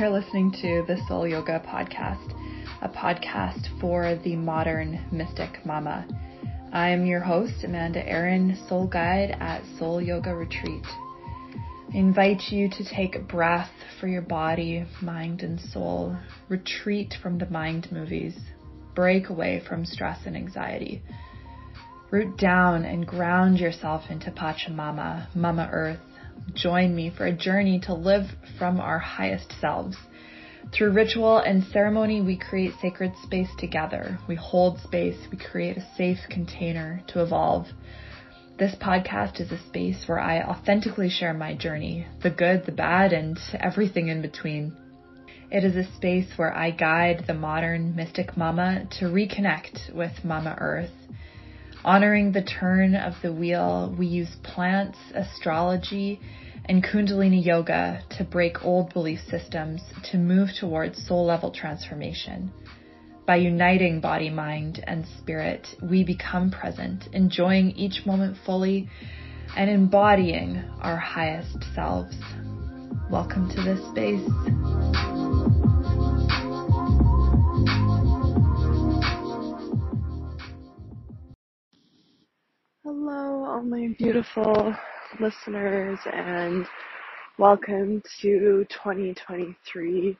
You're listening to the Soul Yoga Podcast, a podcast for the modern mystic mama. I am your host, Amanda Aaron, Soul Guide at Soul Yoga Retreat. I invite you to take a breath for your body, mind, and soul. Retreat from the mind movies. Break away from stress and anxiety. Root down and ground yourself into Pachamama, Mama Earth, Join me for a journey to live from our highest selves. Through ritual and ceremony, we create sacred space together. We hold space. We create a safe container to evolve. This podcast is a space where I authentically share my journey, the good, the bad, and everything in between. It is a space where I guide the modern mystic mama to reconnect with Mama Earth Honoring the turn of the wheel, we use plants, astrology, and Kundalini yoga to break old belief systems to move towards soul level transformation. By uniting body, mind, and spirit, we become present, enjoying each moment fully and embodying our highest selves. Welcome to this space. Beautiful listeners, and welcome to 2023.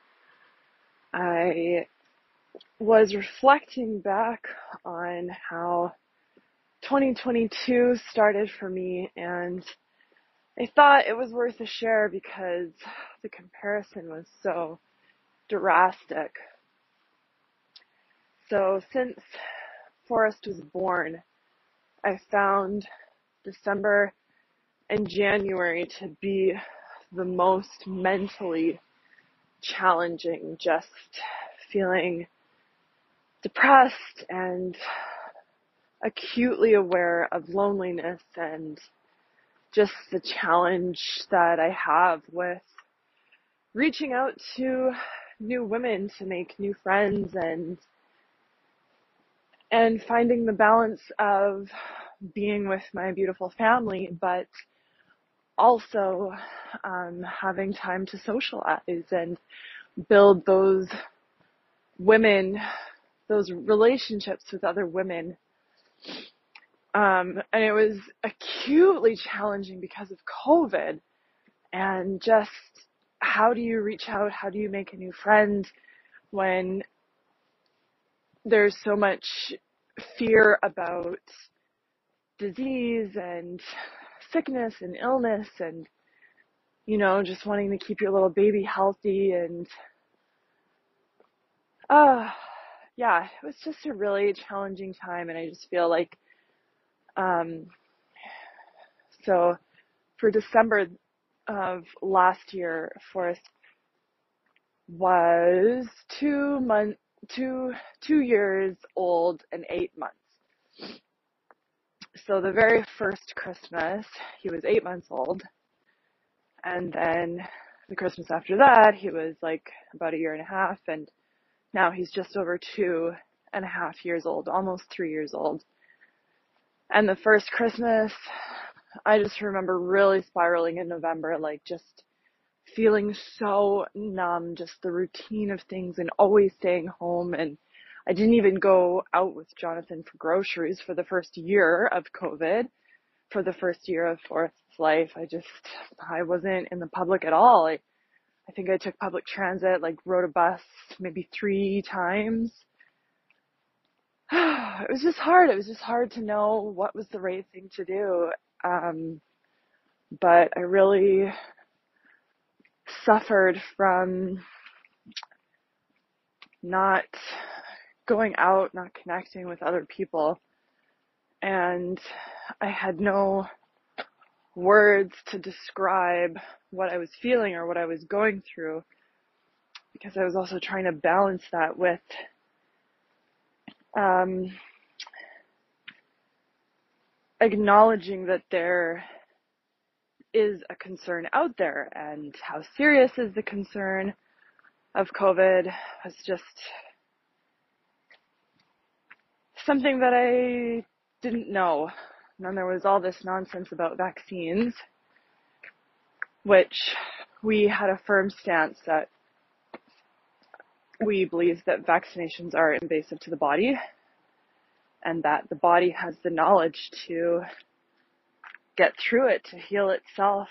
I was reflecting back on how 2022 started for me, and I thought it was worth a share because the comparison was so drastic. So, since Forrest was born, I found December and January to be the most mentally challenging, just feeling depressed and acutely aware of loneliness and just the challenge that I have with reaching out to new women to make new friends and and finding the balance of being with my beautiful family, but also um, having time to socialize and build those women, those relationships with other women. Um, and it was acutely challenging because of COVID and just how do you reach out? How do you make a new friend when there's so much fear about disease and sickness and illness and you know just wanting to keep your little baby healthy and uh yeah it was just a really challenging time and i just feel like um so for december of last year forrest was two months two two years old and eight months. So the very first Christmas, he was eight months old, and then the Christmas after that, he was like about a year and a half, and now he's just over two and a half years old, almost three years old. And the first Christmas, I just remember really spiraling in November, like just feeling so numb, just the routine of things and always staying home. And I didn't even go out with Jonathan for groceries for the first year of COVID, for the first year of Forrest's life. I just, I wasn't in the public at all. I, I think I took public transit, like rode a bus maybe three times. it was just hard. It was just hard to know what was the right thing to do. Um, but I really suffered from not going out, not connecting with other people. And I had no words to describe what I was feeling or what I was going through because I was also trying to balance that with um, acknowledging that there is a concern out there and how serious is the concern of COVID was just something that I didn't know. And then there was all this nonsense about vaccines, which we had a firm stance that we believe that vaccinations are invasive to the body and that the body has the knowledge to get through it, to heal itself.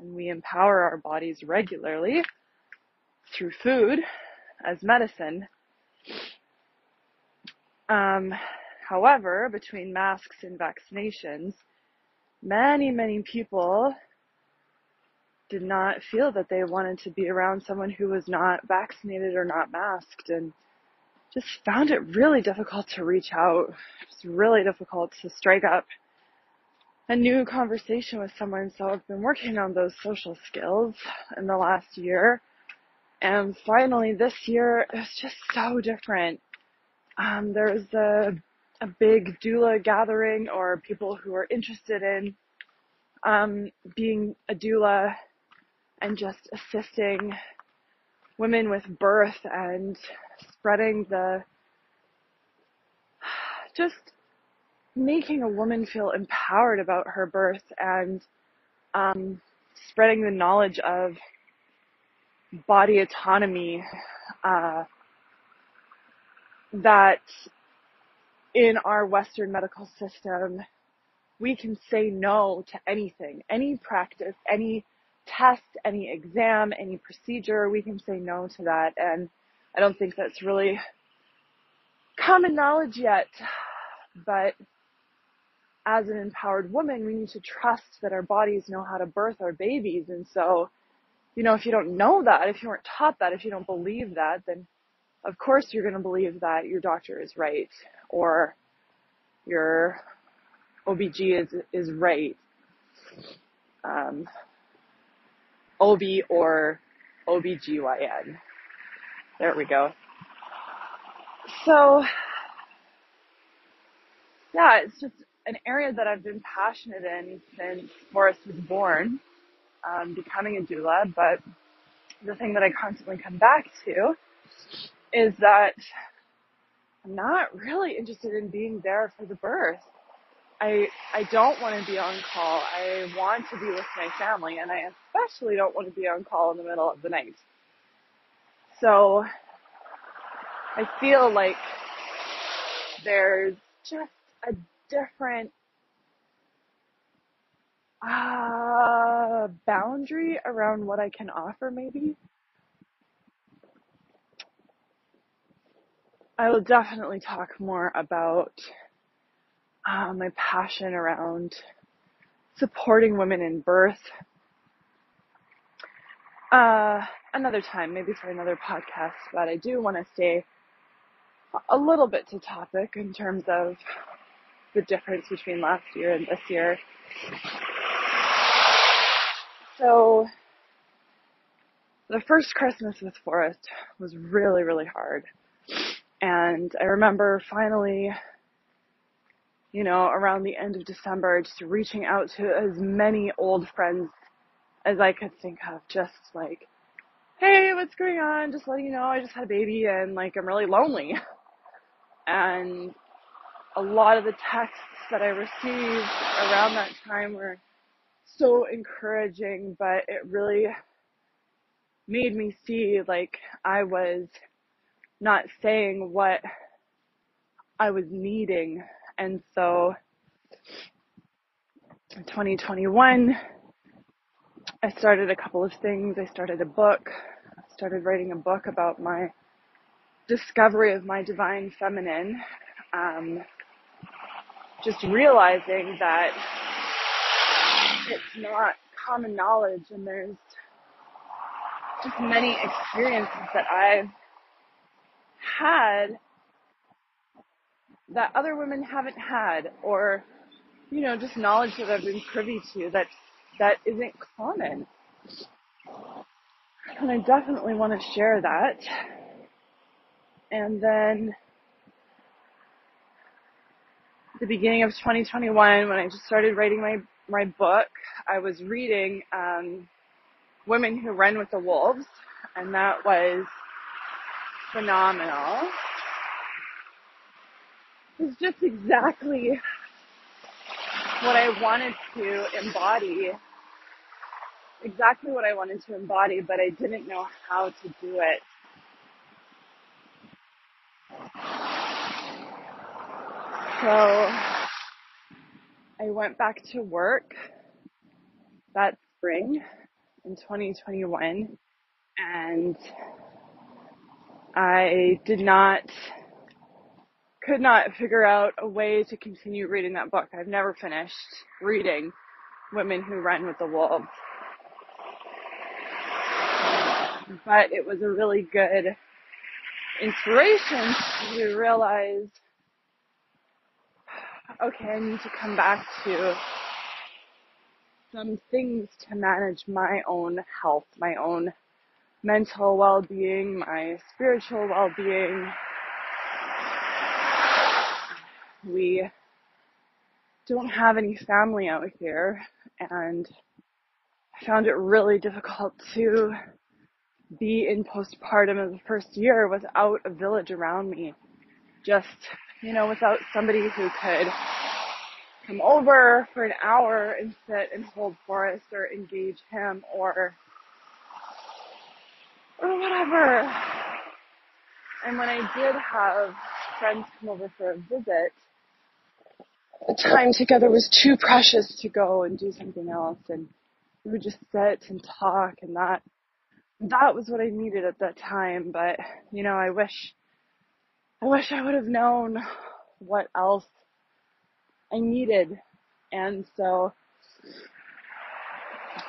And we empower our bodies regularly through food as medicine. Um, however, between masks and vaccinations, many, many people did not feel that they wanted to be around someone who was not vaccinated or not masked and just found it really difficult to reach out. It's really difficult to strike up a new conversation with someone. So I've been working on those social skills in the last year. And finally this year it was just so different. Um, there was a, a big doula gathering or people who are interested in um, being a doula and just assisting women with birth and spreading the just making a woman feel empowered about her birth and um, spreading the knowledge of body autonomy uh, that in our Western medical system we can say no to anything, any practice, any test, any exam, any procedure, we can say no to that. And I don't think that's really common knowledge yet. But as an empowered woman, we need to trust that our bodies know how to birth our babies. And so, you know, if you don't know that, if you weren't taught that, if you don't believe that, then of course you're going to believe that your doctor is right or your OBG is, is right. Um, OB or OBGYN. There we go. So, yeah, it's just an area that I've been passionate in since Forrest was born, um, becoming a doula. But the thing that I constantly come back to is that I'm not really interested in being there for the birth. I I don't want to be on call. I want to be with my family, and I especially don't want to be on call in the middle of the night. So I feel like there's just a different uh, boundary around what I can offer, maybe. I will definitely talk more about uh, my passion around supporting women in birth. Uh, another time, maybe for another podcast, but I do want to stay a little bit to topic in terms of the difference between last year and this year. So, the first Christmas with Forrest was really, really hard. And I remember finally you know, around the end of December, just reaching out to as many old friends as I could think of, just like, hey, what's going on? Just letting you know I just had a baby and like I'm really lonely. And a lot of the texts that I received around that time were so encouraging, but it really made me see like I was not saying what I was needing and so 2021, I started a couple of things. I started a book. I started writing a book about my discovery of my divine feminine. Um, just realizing that it's not common knowledge and there's just many experiences that I've had that other women haven't had or, you know, just knowledge that I've been privy to that, that isn't common. And I definitely want to share that. And then the beginning of 2021, when I just started writing my, my book, I was reading, um, Women Who Run with the Wolves, and that was phenomenal. It's just exactly what I wanted to embody. Exactly what I wanted to embody, but I didn't know how to do it. So I went back to work that spring in 2021 and I did not, could not figure out a way to continue reading that book. I've never finished reading Women Who Run with the Wolves. But it was a really good inspiration to realize, okay, I need to come back to some things to manage my own health, my own mental well-being, my spiritual well-being. We don't have any family out here and I found it really difficult to be in postpartum in the first year without a village around me. Just, you know, without somebody who could come over for an hour and sit and hold Forrest or engage him or or whatever. And when I did have friends come over for a visit, the time together was too precious to go and do something else and we would just sit and talk and that that was what I needed at that time, but you know, I wish I wish I would have known what else I needed. And so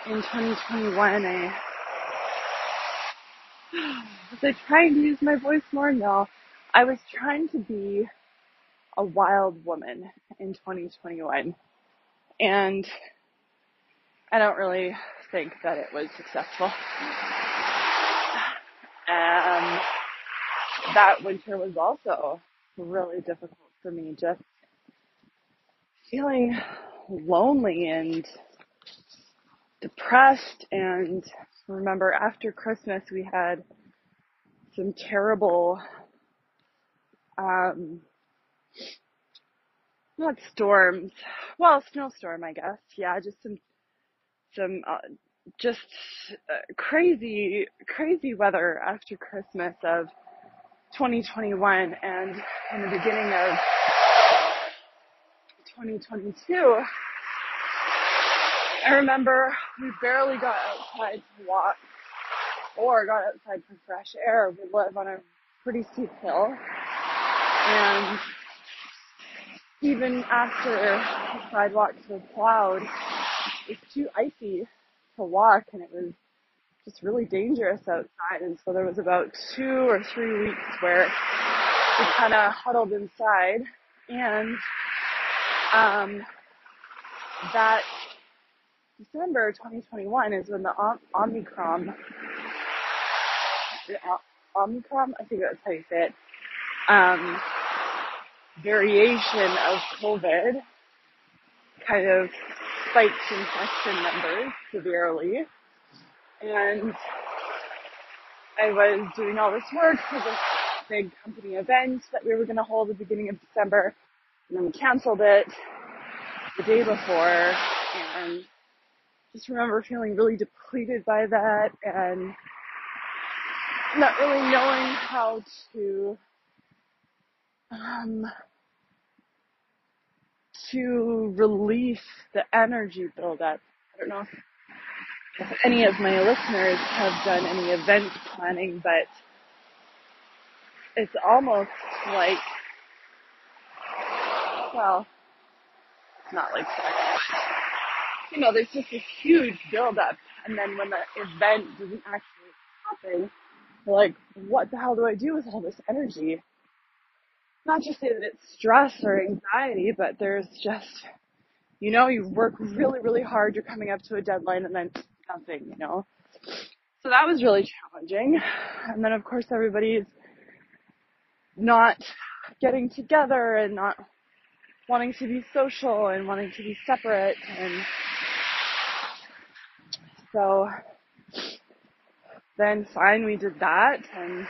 in 2021 I was I trying to use my voice more? No. I was trying to be a wild woman in 2021. And I don't really think that it was successful. And that winter was also really difficult for me, just feeling lonely and depressed and remember after Christmas we had some terrible, um, not storms, well, snowstorm, I guess. Yeah, just some, some, uh, just uh, crazy, crazy weather after Christmas of 2021 and in the beginning of 2022. I remember we barely got outside to walk or got outside for fresh air. We live on a pretty steep hill and even after the sidewalks were plowed, it was too icy to walk and it was just really dangerous outside. And so there was about two or three weeks where we kind of huddled inside and um, that December 2021 is when the Omicron, Omicron, I think that's how you say it, um, variation of COVID kind of spiked infection numbers severely. And I was doing all this work for this big company event that we were going to hold at the beginning of December. And then we canceled it the day before and just remember feeling really depleted by that and not really knowing how to um, to release the energy buildup. I don't know if, any of my listeners have done any event planning, but it's almost like, well, not like but you know, there's just a huge buildup, and then when the event doesn't actually happen, like, what the hell do I do with all this energy? Not just say that it's stress or anxiety, but there's just, you know, you work really, really hard, you're coming up to a deadline, and then nothing, you know. So that was really challenging. And then of course everybody's not getting together and not wanting to be social and wanting to be separate and so then fine, we did that and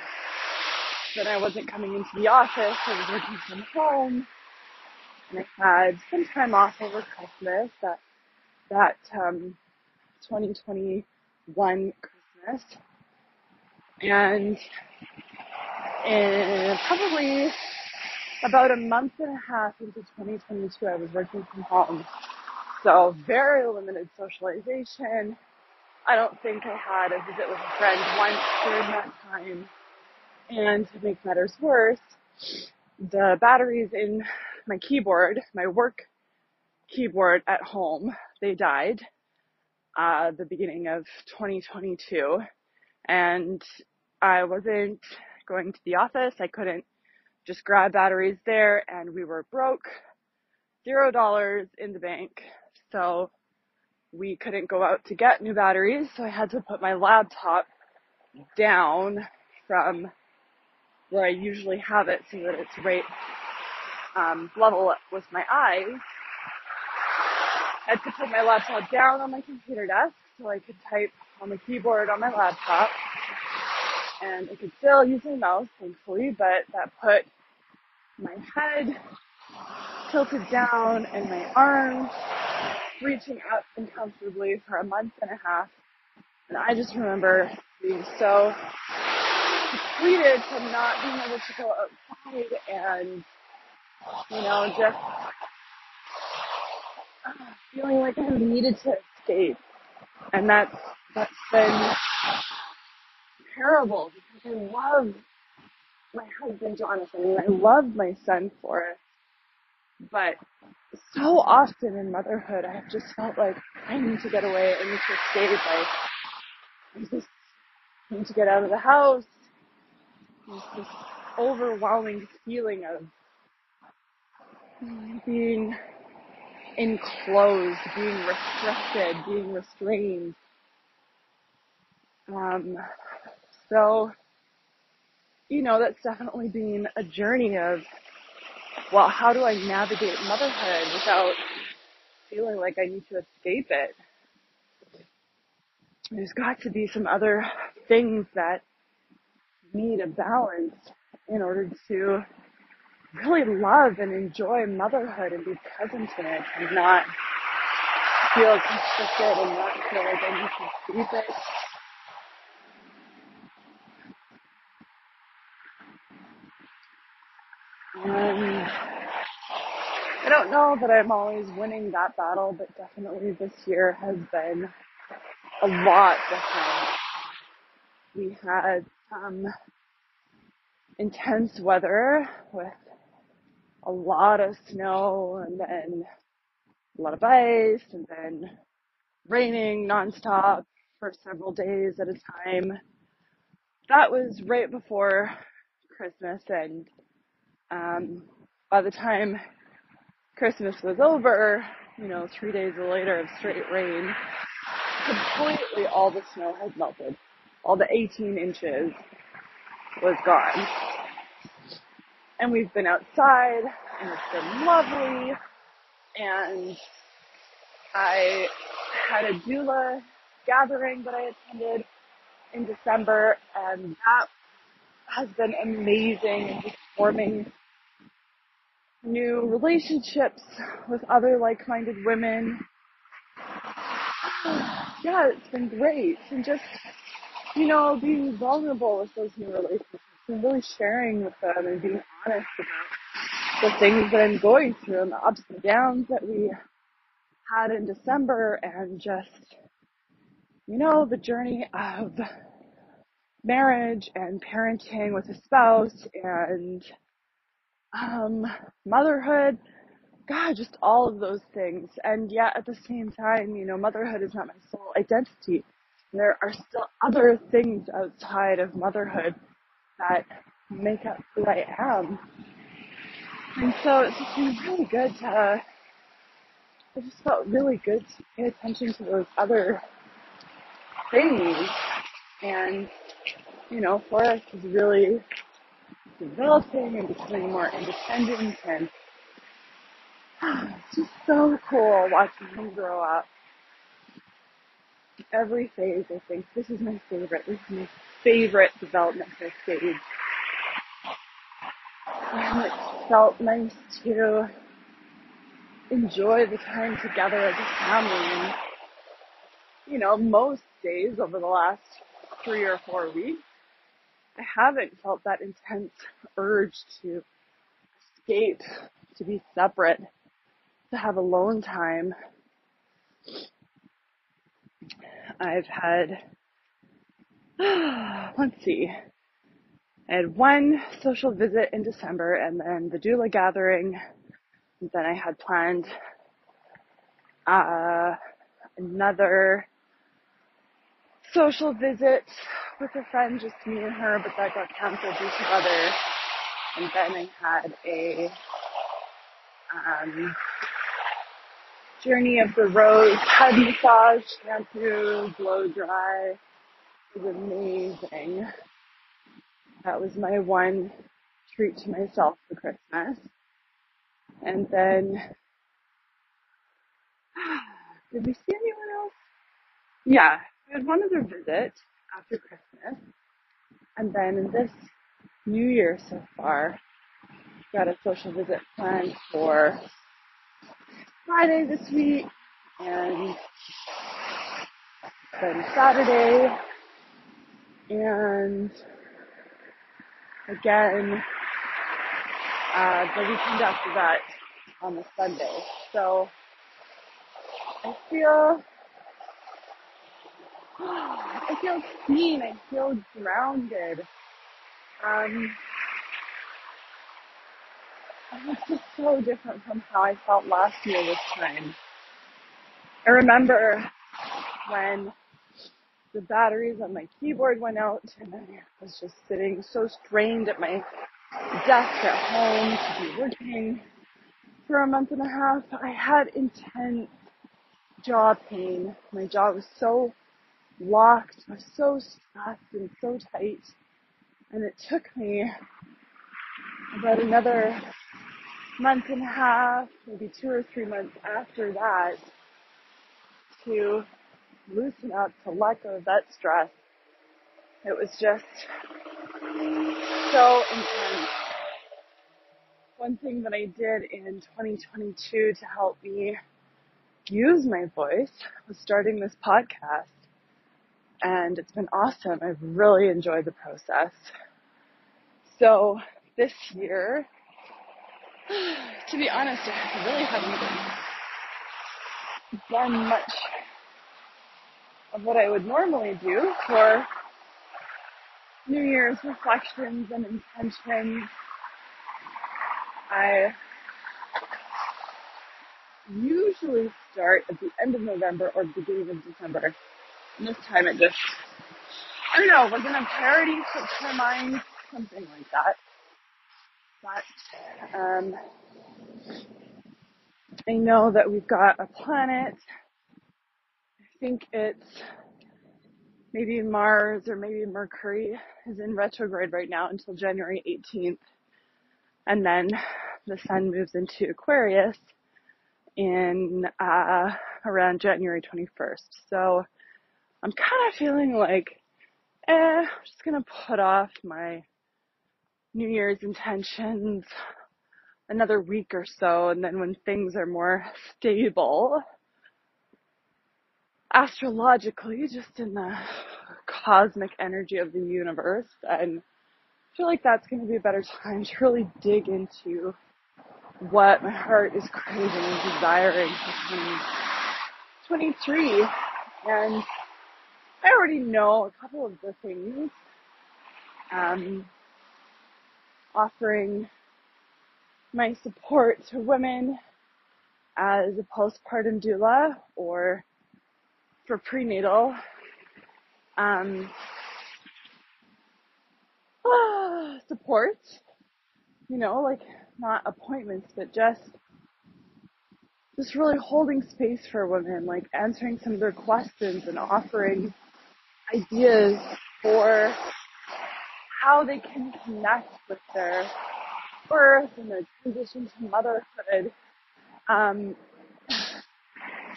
then I wasn't coming into the office, I was working from home and I had some time off over Christmas that, that, um, 2021 Christmas. And, and probably about a month and a half into 2022, I was working from home. So very limited socialization. I don't think I had a visit with a friend once during that time. And to make matters worse, the batteries in my keyboard, my work keyboard at home, they died, uh, the beginning of 2022. And I wasn't going to the office. I couldn't just grab batteries there and we were broke. Zero dollars in the bank. So we couldn't go out to get new batteries. So I had to put my laptop down from where I usually have it so that it's right um, level with my eyes. I had to put my laptop down on my computer desk so I could type on the keyboard on my laptop. And I could still use my mouse, thankfully, but that put my head tilted down and my arms reaching up uncomfortably for a month and a half. And I just remember being so depleted from not being able to go outside and, you know, just ah, feeling like I needed to escape. And that's, that's been terrible because I love my husband Jonathan and I love my son Forrest. But so often in motherhood, I've just felt like I need to get away, I need to escape, I, I just need to get out of the house. There's this overwhelming feeling of being enclosed, being restricted, being restrained. Um, so, you know, that's definitely been a journey of, well, how do I navigate motherhood without feeling like I need to escape it? There's got to be some other things that need a balance in order to really love and enjoy motherhood and be present in it and not feel constricted and not feel like I need to escape it. And I don't know that I'm always winning that battle, but definitely this year has been a lot different. We had some intense weather with a lot of snow and then a lot of ice and then raining nonstop for several days at a time. That was right before Christmas and um, by the time Christmas was over, you know, three days later of straight rain, completely all the snow had melted. All the 18 inches was gone. And we've been outside and it's been lovely and I had a doula gathering that I attended in December and that has been amazing and forming new relationships with other like-minded women. Yeah, it's been great. And just, you know, being vulnerable with those new relationships and really sharing with them and being honest about the things that I'm going through and the ups and downs that we had in December and just, you know, the journey of marriage and parenting with a spouse and um, motherhood, God, just all of those things. And yet at the same time, you know, motherhood is not my sole identity. There are still other things outside of motherhood that make up who I am. And so it's just been really good to, it just felt really good to pay attention to those other things. And, you know, Forrest is really developing and becoming more independent and it's just so cool watching him grow up. Every phase, I think, this is my favorite. This is my favorite developmental stage. And it felt nice to enjoy the time together as a family. And, you know, most days over the last three or four weeks, I haven't felt that intense urge to escape, to be separate, to have alone time. I've had, let's see, I had one social visit in December and then the doula gathering. Then I had planned uh, another social visit with a friend, just me and her, but that got canceled due to weather. And then I had a um, journey of the rose head massage, shampoo, blow dry. It was amazing. That was my one treat to myself for Christmas. And then, did we see anyone else? Yeah, we had one other visit after Christmas. And then in this new year so far, we've got a social visit planned for Friday this week and then Saturday and again uh, the weekend after that on the Sunday. So I feel I feel seen. I feel grounded. Um, it's just so different from how I felt last year this time. I remember when the batteries on my keyboard went out and I was just sitting so strained at my desk at home to be working for a month and a half. I had intense jaw pain. My jaw was so locked, was so stressed and so tight. And it took me about another month and a half, maybe two or three months after that to loosen up, to let go of that stress. It was just so intense. One thing that I did in 2022 to help me use my voice was starting this podcast. And it's been awesome. I've really enjoyed the process. So this year, to be honest, I really haven't done much of what I would normally do for New Year's reflections and intentions. I usually start at the end of November or beginning of December. And this time it just, I don't know, wasn't a parody my mind, something like that. But, um, I know that we've got a planet. I think it's maybe Mars or maybe Mercury is in retrograde right now until January 18th. And then the sun moves into Aquarius in, uh, around January 21st. So I'm kind of feeling like, eh, I'm just gonna put off my New Year's intentions another week or so, and then when things are more stable, astrologically, just in the cosmic energy of the universe, and I feel like that's going to be a better time to really dig into what my heart is craving and desiring for 2023. And I already know a couple of the things. Um, offering my support to women as a postpartum doula or for prenatal um, support. You know, like not appointments, but just just really holding space for women, like answering some of their questions and offering ideas for how they can connect with their birth and their transition to motherhood um,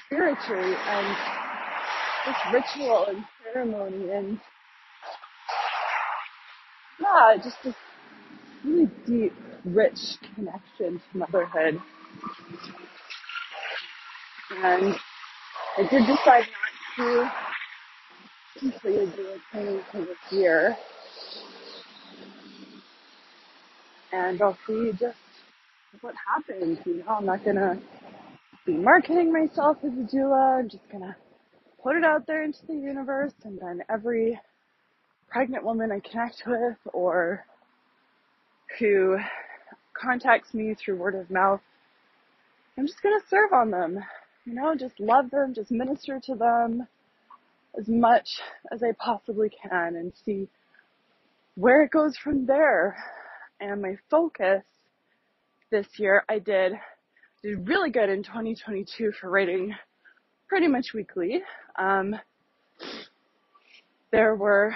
spiritually and this ritual and ceremony and yeah, just this really deep, rich connection to motherhood. And I did decide not to completely do a training for this year. And I'll see just what happens. You know, I'm not gonna be marketing myself as a doula. I'm just gonna put it out there into the universe and then every pregnant woman I connect with or who contacts me through word of mouth, I'm just gonna serve on them. You know, just love them, just minister to them as much as I possibly can and see where it goes from there. And my focus this year, I did did really good in 2022 for writing pretty much weekly. Um, there were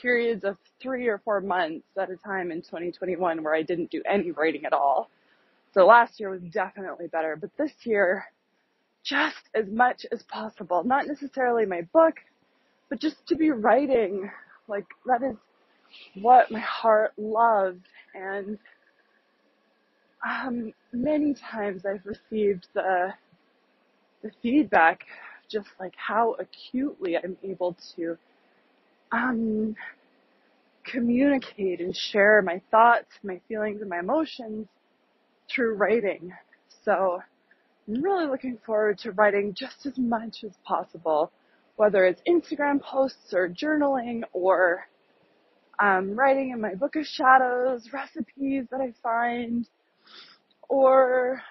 periods of three or four months at a time in 2021 where I didn't do any writing at all. So last year was definitely better, but this year, just as much as possible. Not necessarily my book, but just to be writing. Like that is what my heart loves and um, many times I've received the the feedback, just like how acutely I'm able to um, communicate and share my thoughts, my feelings, and my emotions through writing. So I'm really looking forward to writing just as much as possible, whether it's Instagram posts or journaling or um, writing in my book of shadows, recipes that I find, or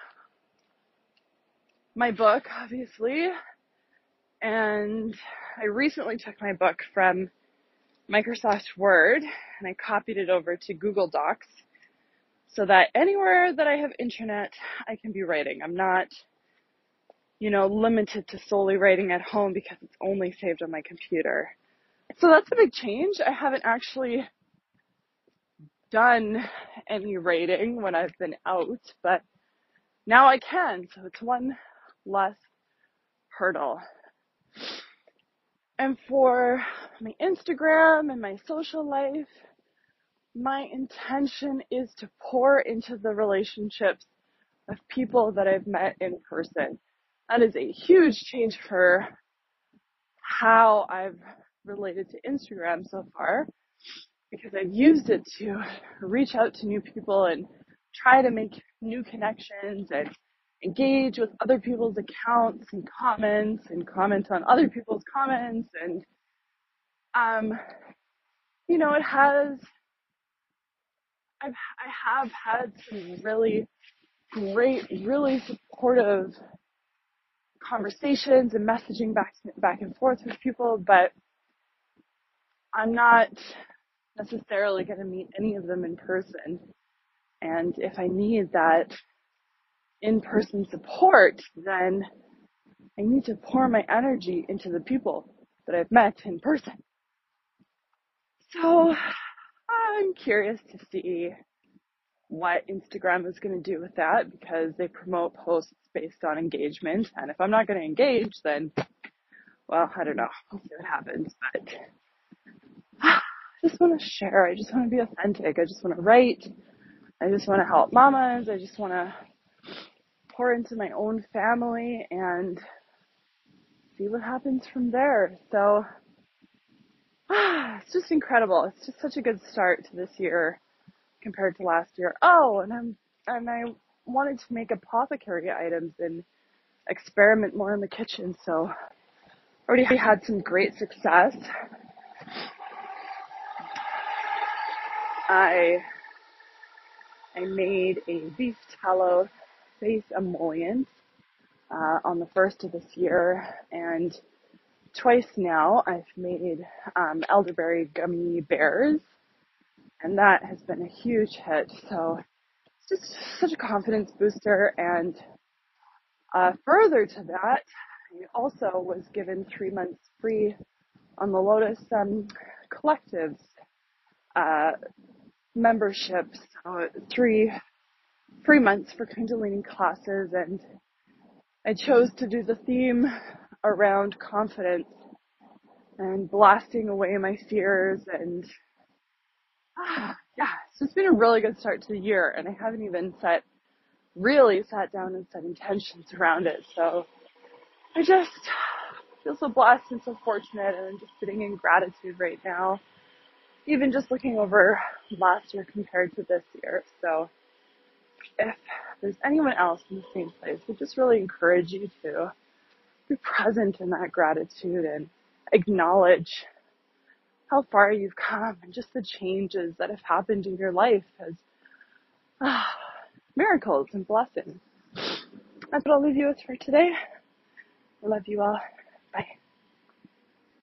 my book, obviously. And I recently took my book from Microsoft Word and I copied it over to Google Docs so that anywhere that I have internet, I can be writing. I'm not, you know, limited to solely writing at home because it's only saved on my computer. So that's a big change. I haven't actually done any writing when I've been out, but now I can. So it's one less hurdle. And for my Instagram and my social life, my intention is to pour into the relationships of people that I've met in person. That is a huge change for how I've related to Instagram so far because I've used it to reach out to new people and try to make new connections and engage with other people's accounts and comments and comment on other people's comments. And um you know it has I've I have had some really great really supportive conversations and messaging back back and forth with people but I'm not necessarily going to meet any of them in person and if I need that in-person support, then I need to pour my energy into the people that I've met in person. So I'm curious to see what Instagram is going to do with that because they promote posts based on engagement. And if I'm not going to engage, then, well, I don't know. We'll see what happens. But I just want to share. I just want to be authentic. I just want to write. I just want to help mamas. I just want to pour into my own family and see what happens from there. So, it's just incredible. It's just such a good start to this year compared to last year. Oh, and I'm, and I wanted to make apothecary items and experiment more in the kitchen. So, already had some great success. I I made a beef tallow face emollient uh, on the first of this year, and twice now I've made um, elderberry gummy bears, and that has been a huge hit. So it's just such a confidence booster. And uh, further to that, I also was given three months free on the Lotus um, Collectives uh, membership. So three three months for Kundalini classes and I chose to do the theme around confidence and blasting away my fears and ah, so it's been a really good start to the year and I haven't even set really sat down and set intentions around it. So I just feel so blessed and so fortunate and I'm just sitting in gratitude right now. Even just looking over last year compared to this year. So if there's anyone else in the same place, I just really encourage you to be present in that gratitude and acknowledge how far you've come and just the changes that have happened in your life as ah, miracles and blessings. That's what I'll leave you with for today. I love you all. Bye.